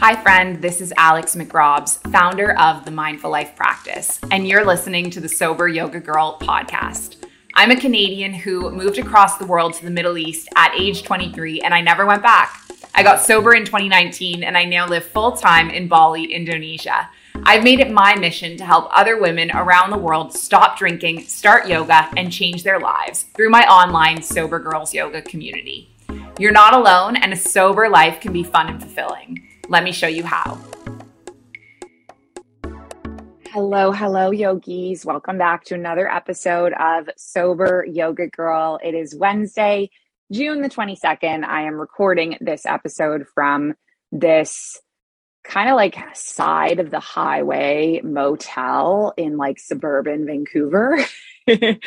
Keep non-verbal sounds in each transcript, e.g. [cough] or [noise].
Hi, friend. This is Alex McRobbs, founder of the Mindful Life Practice, and you're listening to the Sober Yoga Girl podcast. I'm a Canadian who moved across the world to the Middle East at age 23, and I never went back. I got sober in 2019, and I now live full time in Bali, Indonesia. I've made it my mission to help other women around the world stop drinking, start yoga, and change their lives through my online Sober Girls Yoga community. You're not alone, and a sober life can be fun and fulfilling. Let me show you how. Hello, hello, yogis. Welcome back to another episode of Sober Yoga Girl. It is Wednesday, June the 22nd. I am recording this episode from this kind of like side of the highway motel in like suburban Vancouver. [laughs] [laughs]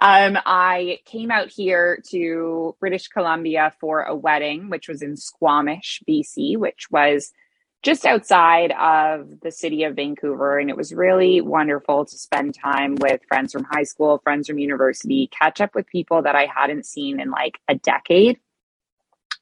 um, I came out here to British Columbia for a wedding, which was in Squamish, BC, which was just outside of the city of Vancouver. And it was really wonderful to spend time with friends from high school, friends from university, catch up with people that I hadn't seen in like a decade.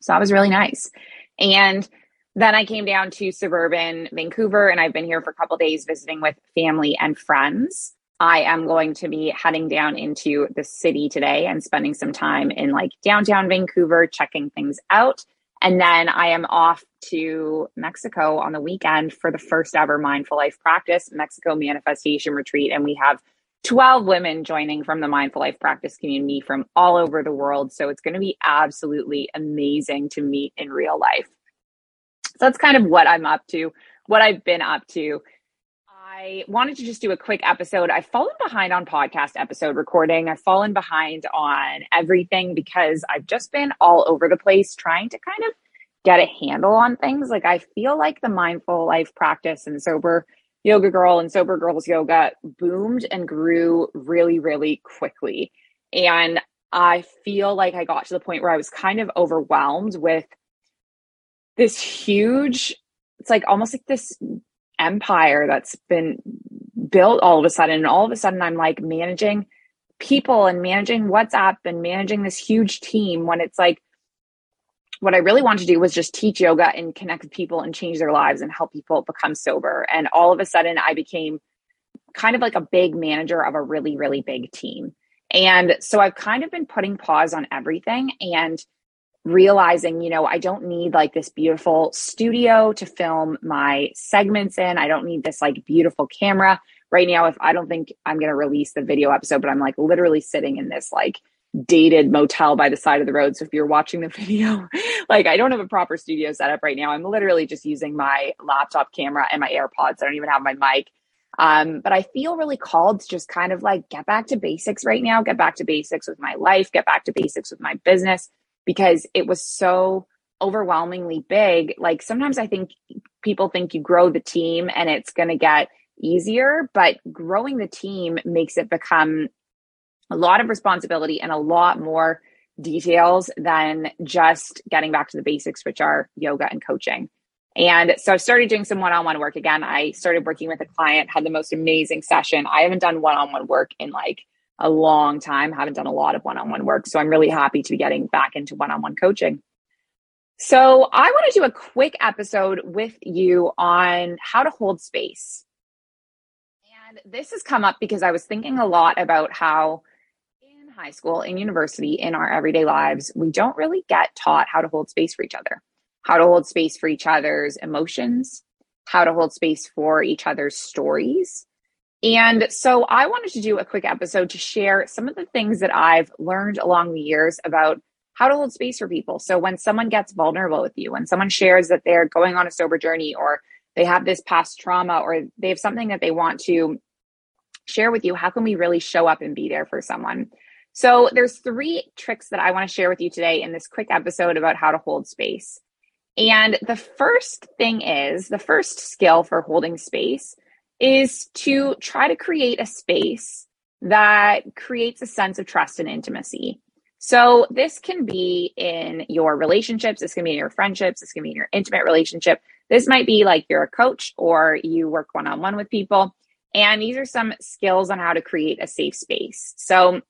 So that was really nice. And then I came down to suburban Vancouver and I've been here for a couple days visiting with family and friends. I am going to be heading down into the city today and spending some time in like downtown Vancouver, checking things out. And then I am off to Mexico on the weekend for the first ever Mindful Life Practice Mexico Manifestation Retreat. And we have 12 women joining from the Mindful Life Practice community from all over the world. So it's going to be absolutely amazing to meet in real life. So that's kind of what I'm up to, what I've been up to I wanted to just do a quick episode. I've fallen behind on podcast episode recording. I've fallen behind on everything because I've just been all over the place trying to kind of get a handle on things. Like I feel like the mindful life practice and sober yoga girl and sober girls yoga boomed and grew really, really quickly. And I feel like I got to the point where I was kind of overwhelmed with this huge, it's like almost like this empire that's been built all of a sudden. And all of a sudden, I'm like managing people and managing WhatsApp and managing this huge team when it's like, what I really wanted to do was just teach yoga and connect with people and change their lives and help people become sober. And all of a sudden, I became kind of like a big manager of a really, really big team. And so I've kind of been putting pause on everything and realizing, you know, I don't need like this beautiful studio to film my segments in. I don't need this like beautiful camera. Right now, if I don't think I'm going to release the video episode, but I'm like literally sitting in this like dated motel by the side of the road. So if you're watching the [laughs] video, like I don't have a proper studio setup right now. I'm literally just using my laptop camera and my AirPods. I don't even have my mic. Um, but I feel really called to just kind of like get back to basics right now, get back to basics with my life, get back to basics with my business because it was so overwhelmingly big. Like sometimes I think people think you grow the team and it's going to get easier, but growing the team makes it become a lot of responsibility and a lot more details than just getting back to the basics, which are yoga and coaching. And so I started doing some one on one work again. I started working with a client, had the most amazing session. I haven't done one on one work in like a long time, haven't done a lot of one on one work. So I'm really happy to be getting back into one on one coaching. So I want to do a quick episode with you on how to hold space. And this has come up because I was thinking a lot about how in high school, in university, in our everyday lives, we don't really get taught how to hold space for each other, how to hold space for each other's emotions, how to hold space for each other's stories, and so I wanted to do a quick episode to share some of the things that I've learned along the years about how to hold space for people. So when someone gets vulnerable with you, when someone shares that they're going on a sober journey or they have this past trauma or they have something that they want to share with you, how can we really show up and be there for someone? So there's three tricks that I want to share with you today in this quick episode about how to hold space. And the first thing is the first skill for holding space is to try to create a space that creates a sense of trust and intimacy. So this can be in your relationships, this can be in your friendships, this can be in your intimate relationship. This might be like you're a coach or you work one on one with people. And these are some skills on how to create a safe space. So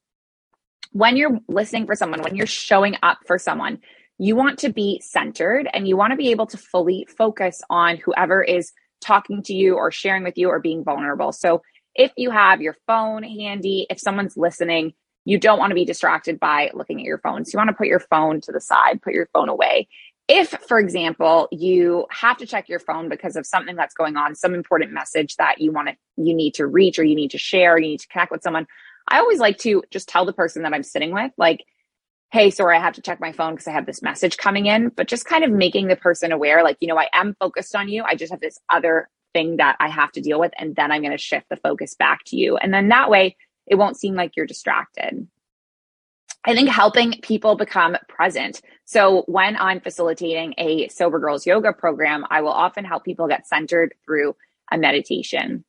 when you're listening for someone, when you're showing up for someone, you want to be centered and you want to be able to fully focus on whoever is talking to you or sharing with you or being vulnerable. So if you have your phone handy, if someone's listening, you don't want to be distracted by looking at your phone. So you want to put your phone to the side, put your phone away. If, for example, you have to check your phone because of something that's going on, some important message that you want to, you need to reach or you need to share, you need to connect with someone, I always like to just tell the person that I'm sitting with, like, hey, sorry, I have to check my phone because I have this message coming in, but just kind of making the person aware, like, you know, I am focused on you. I just have this other thing that I have to deal with. And then I'm going to shift the focus back to you. And then that way it won't seem like you're distracted. I think helping people become present. So when I'm facilitating a sober girls yoga program, I will often help people get centered through a meditation.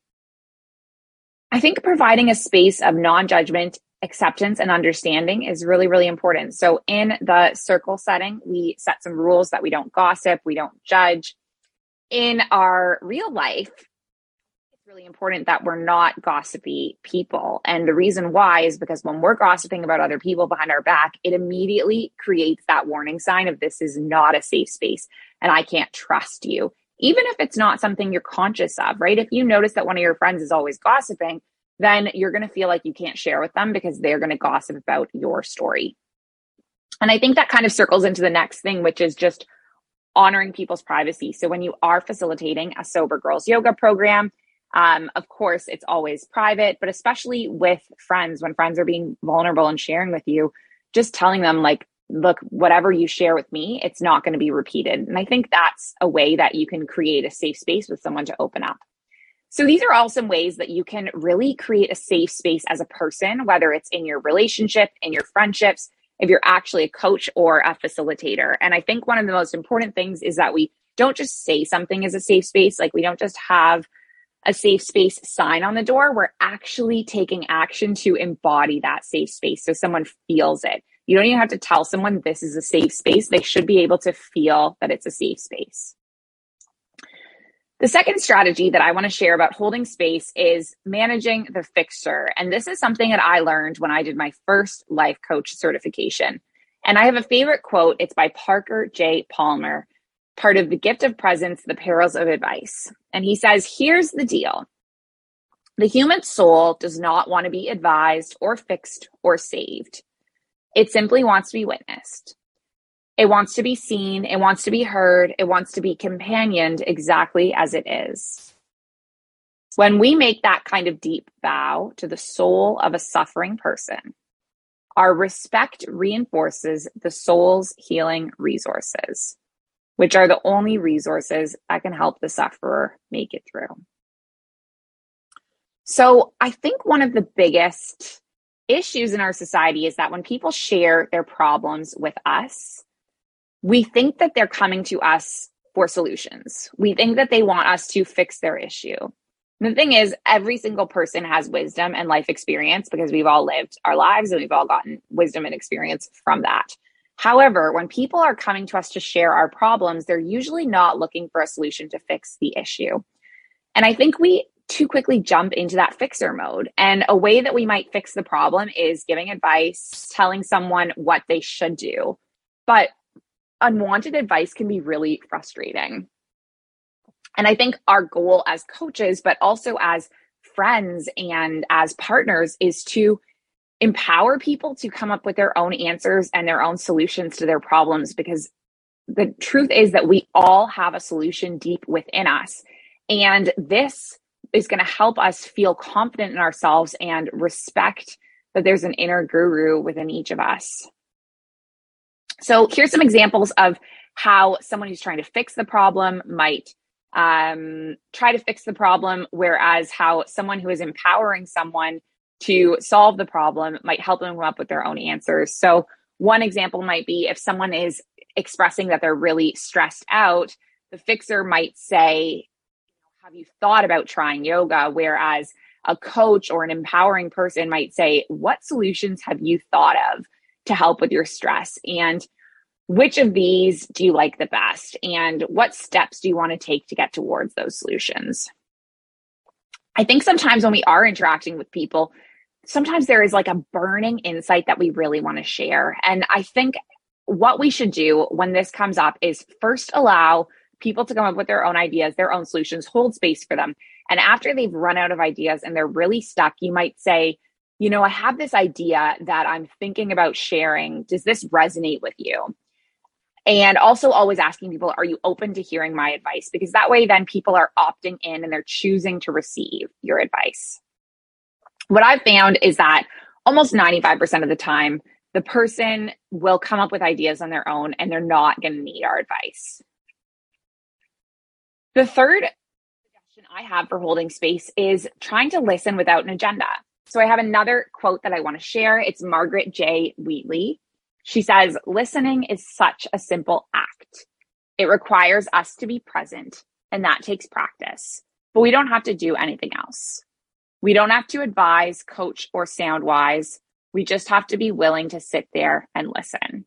I think providing a space of non judgment, acceptance, and understanding is really, really important. So, in the circle setting, we set some rules that we don't gossip, we don't judge. In our real life, it's really important that we're not gossipy people. And the reason why is because when we're gossiping about other people behind our back, it immediately creates that warning sign of this is not a safe space and I can't trust you even if it's not something you're conscious of, right? If you notice that one of your friends is always gossiping, then you're going to feel like you can't share with them because they're going to gossip about your story. And I think that kind of circles into the next thing, which is just honoring people's privacy. So when you are facilitating a sober girls yoga program, um, of course, it's always private, but especially with friends, when friends are being vulnerable and sharing with you, just telling them, like, look, whatever you share with me, it's not going to be repeated. And I think that's a way that you can create a safe space with someone to open up. So these are all some ways that you can really create a safe space as a person, whether it's in your relationship, in your friendships, if you're actually a coach or a facilitator. And I think one of the most important things is that we don't just say something is a safe space, like we don't just have a safe space sign on the door. We're actually taking action to embody that safe space so someone feels it. You don't even have to tell someone this is a safe space. They should be able to feel that it's a safe space. The second strategy that I want to share about holding space is managing the fixer. And this is something that I learned when I did my first life coach certification. And I have a favorite quote. It's by Parker J. Palmer, part of The Gift of Presence, The Perils of Advice. And he says, Here's the deal the human soul does not want to be advised or fixed or saved. It simply wants to be witnessed. It wants to be seen. It wants to be heard. It wants to be companioned exactly as it is. When we make that kind of deep vow to the soul of a suffering person, our respect reinforces the soul's healing resources, which are the only resources that can help the sufferer make it through. So I think one of the biggest issues in our society is that when people share their problems with us, we think that they're coming to us for solutions. We think that they want us to fix their issue. the thing is, every single person has wisdom and life experience because we've all lived our lives and we've all gotten wisdom and experience from that. However, when people are coming to us to share our problems, they're usually not looking for a solution to fix the issue. And I think we too quickly jump into that fixer mode. And a way that we might fix the problem is giving advice, telling someone what they should do. But unwanted advice can be really frustrating. And I think our goal as coaches, but also as friends and as partners, is to empower people to come up with their own answers and their own solutions to their problems because the truth is that we all have a solution deep within us. And this is going to help us feel confident in ourselves and respect that there's an inner guru within each of us. So here's some examples of how someone who's trying to fix the problem might um, try to fix the problem, whereas how someone who is empowering someone to solve the problem might help them come up with their own answers. So one example might be if someone is expressing that they're really stressed out, the fixer might say, Have you thought about trying yoga? Whereas a coach or an empowering person might say, What solutions have you thought of? To help with your stress? And which of these do you like the best? And what steps do you want to take to get towards those solutions? I think sometimes when we are interacting with people, sometimes there is like a burning insight that we really want to share. And I think what we should do when this comes up is first allow people to come up with their own ideas, their own solutions, hold space for them. And after they've run out of ideas and they're really stuck, you might say, you know, I have this idea that I'm thinking about sharing. Does this resonate with you? And also always asking people, are you open to hearing my advice? Because that way, then people are opting in and they're choosing to receive your advice. What I've found is that almost 95% of the time, the person will come up with ideas on their own and they're not going to need our advice. The third suggestion I have for holding space is trying to listen without an agenda. So I have another quote that I want to share. It's Margaret J. Wheatley. She says, listening is such a simple act. It requires us to be present, and that takes practice, but we don't have to do anything else. We don't have to advise, coach, or sound wise. We just have to be willing to sit there and listen.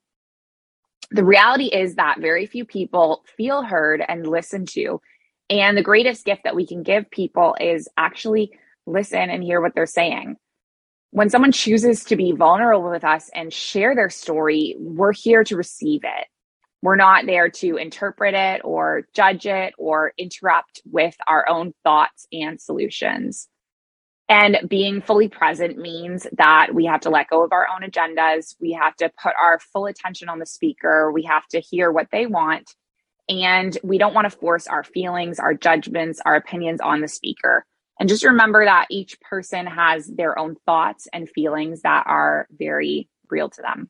The reality is that very few people feel heard and listened to. And the greatest gift that we can give people is actually listen and hear what they're saying when someone chooses to be vulnerable with us and share their story, we're here to receive it. We're not there to interpret it or judge it or interrupt with our own thoughts and solutions. And being fully present means that we have to let go of our own agendas. We have to put our full attention on the speaker. We have to hear what they want. And we don't want to force our feelings, our judgments, our opinions on the speaker. And just remember that each person has their own thoughts and feelings that are very real to them.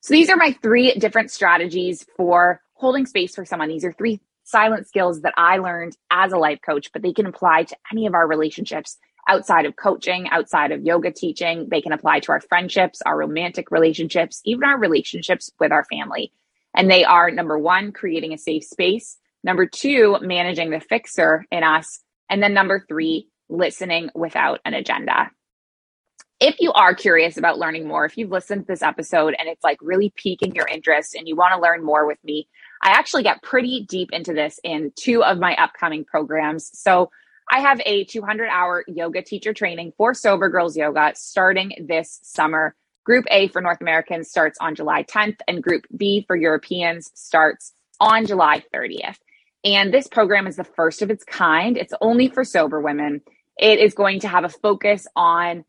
So these are my three different strategies for holding space for someone. These are three silent skills that I learned as a life coach, but they can apply to any of our relationships outside of coaching, outside of yoga teaching. They can apply to our friendships, our romantic relationships, even our relationships with our family. And they are number one, creating a safe space. Number two, managing the fixer in us. And then number three, listening without an agenda. If you are curious about learning more, if you've listened to this episode and it's like really piquing your interest and you want to learn more with me, I actually get pretty deep into this in two of my upcoming programs. So I have a 200 hour yoga teacher training for Sober Girls Yoga starting this summer. Group A for North Americans starts on July 10th, and Group B for Europeans starts on July 30th. And this program is the first of its kind. It's only for sober women. It is going to have a focus on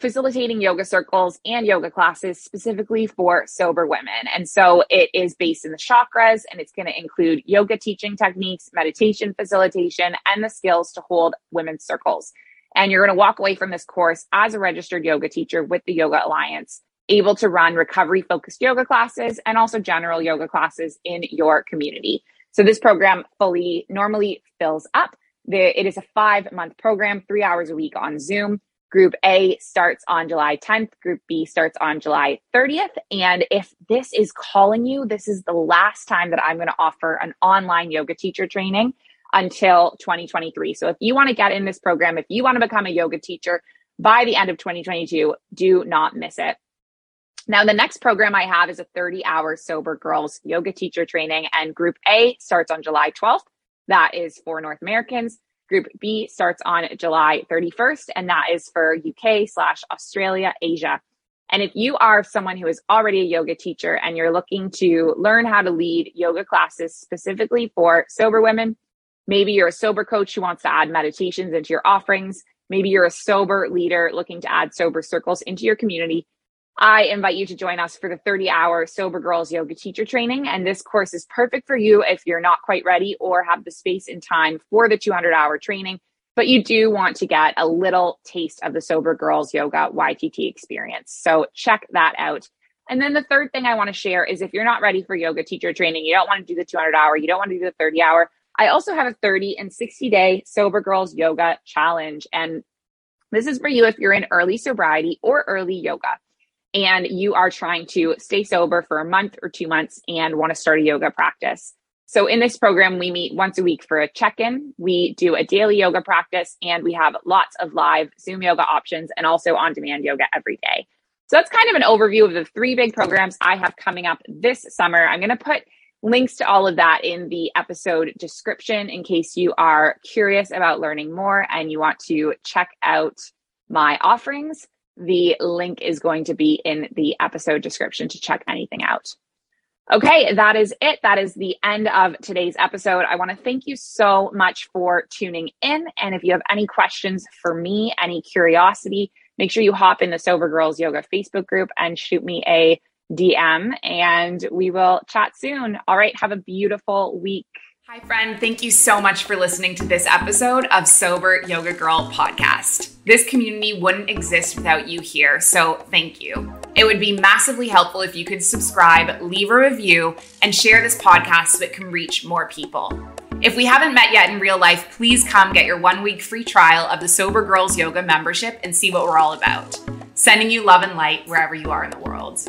facilitating yoga circles and yoga classes specifically for sober women. And so it is based in the chakras and it's going to include yoga teaching techniques, meditation facilitation, and the skills to hold women's circles. And you're going to walk away from this course as a registered yoga teacher with the Yoga Alliance, able to run recovery focused yoga classes and also general yoga classes in your community. So this program fully normally fills up. The, it is a five month program, three hours a week on Zoom. Group A starts on July 10th. Group B starts on July 30th. And if this is calling you, this is the last time that I'm going to offer an online yoga teacher training until 2023. So if you want to get in this program, if you want to become a yoga teacher by the end of 2022, do not miss it. Now, the next program I have is a 30 hour sober girls yoga teacher training, and group A starts on July 12th. That is for North Americans. Group B starts on July 31st, and that is for UK slash Australia, Asia. And if you are someone who is already a yoga teacher and you're looking to learn how to lead yoga classes specifically for sober women, maybe you're a sober coach who wants to add meditations into your offerings, maybe you're a sober leader looking to add sober circles into your community, I invite you to join us for the 30 hour Sober Girls Yoga Teacher Training. And this course is perfect for you if you're not quite ready or have the space and time for the 200 hour training, but you do want to get a little taste of the Sober Girls Yoga YTT experience. So check that out. And then the third thing I want to share is if you're not ready for yoga teacher training, you don't want to do the 200 hour, you don't want to do the 30 hour. I also have a 30 and 60 day Sober Girls Yoga Challenge. And this is for you if you're in early sobriety or early yoga and you are trying to stay sober for a month or two months and want to start a yoga practice. So in this program, we meet once a week for a check-in. We do a daily yoga practice and we have lots of live Zoom yoga options and also on-demand yoga every day. So that's kind of an overview of the three big programs I have coming up this summer. I'm going to put links to all of that in the episode description in case you are curious about learning more and you want to check out my offerings. The link is going to be in the episode description to check anything out. Okay, that is it. That is the end of today's episode. I want to thank you so much for tuning in. And if you have any questions for me, any curiosity, make sure you hop in the Sober Girls Yoga Facebook group and shoot me a DM, and we will chat soon. All right, have a beautiful week. Hi, friend. Thank you so much for listening to this episode of Sober Yoga Girl podcast. This community wouldn't exist without you here, so thank you. It would be massively helpful if you could subscribe, leave a review, and share this podcast so it can reach more people. If we haven't met yet in real life, please come get your one week free trial of the Sober Girls Yoga membership and see what we're all about. Sending you love and light wherever you are in the world.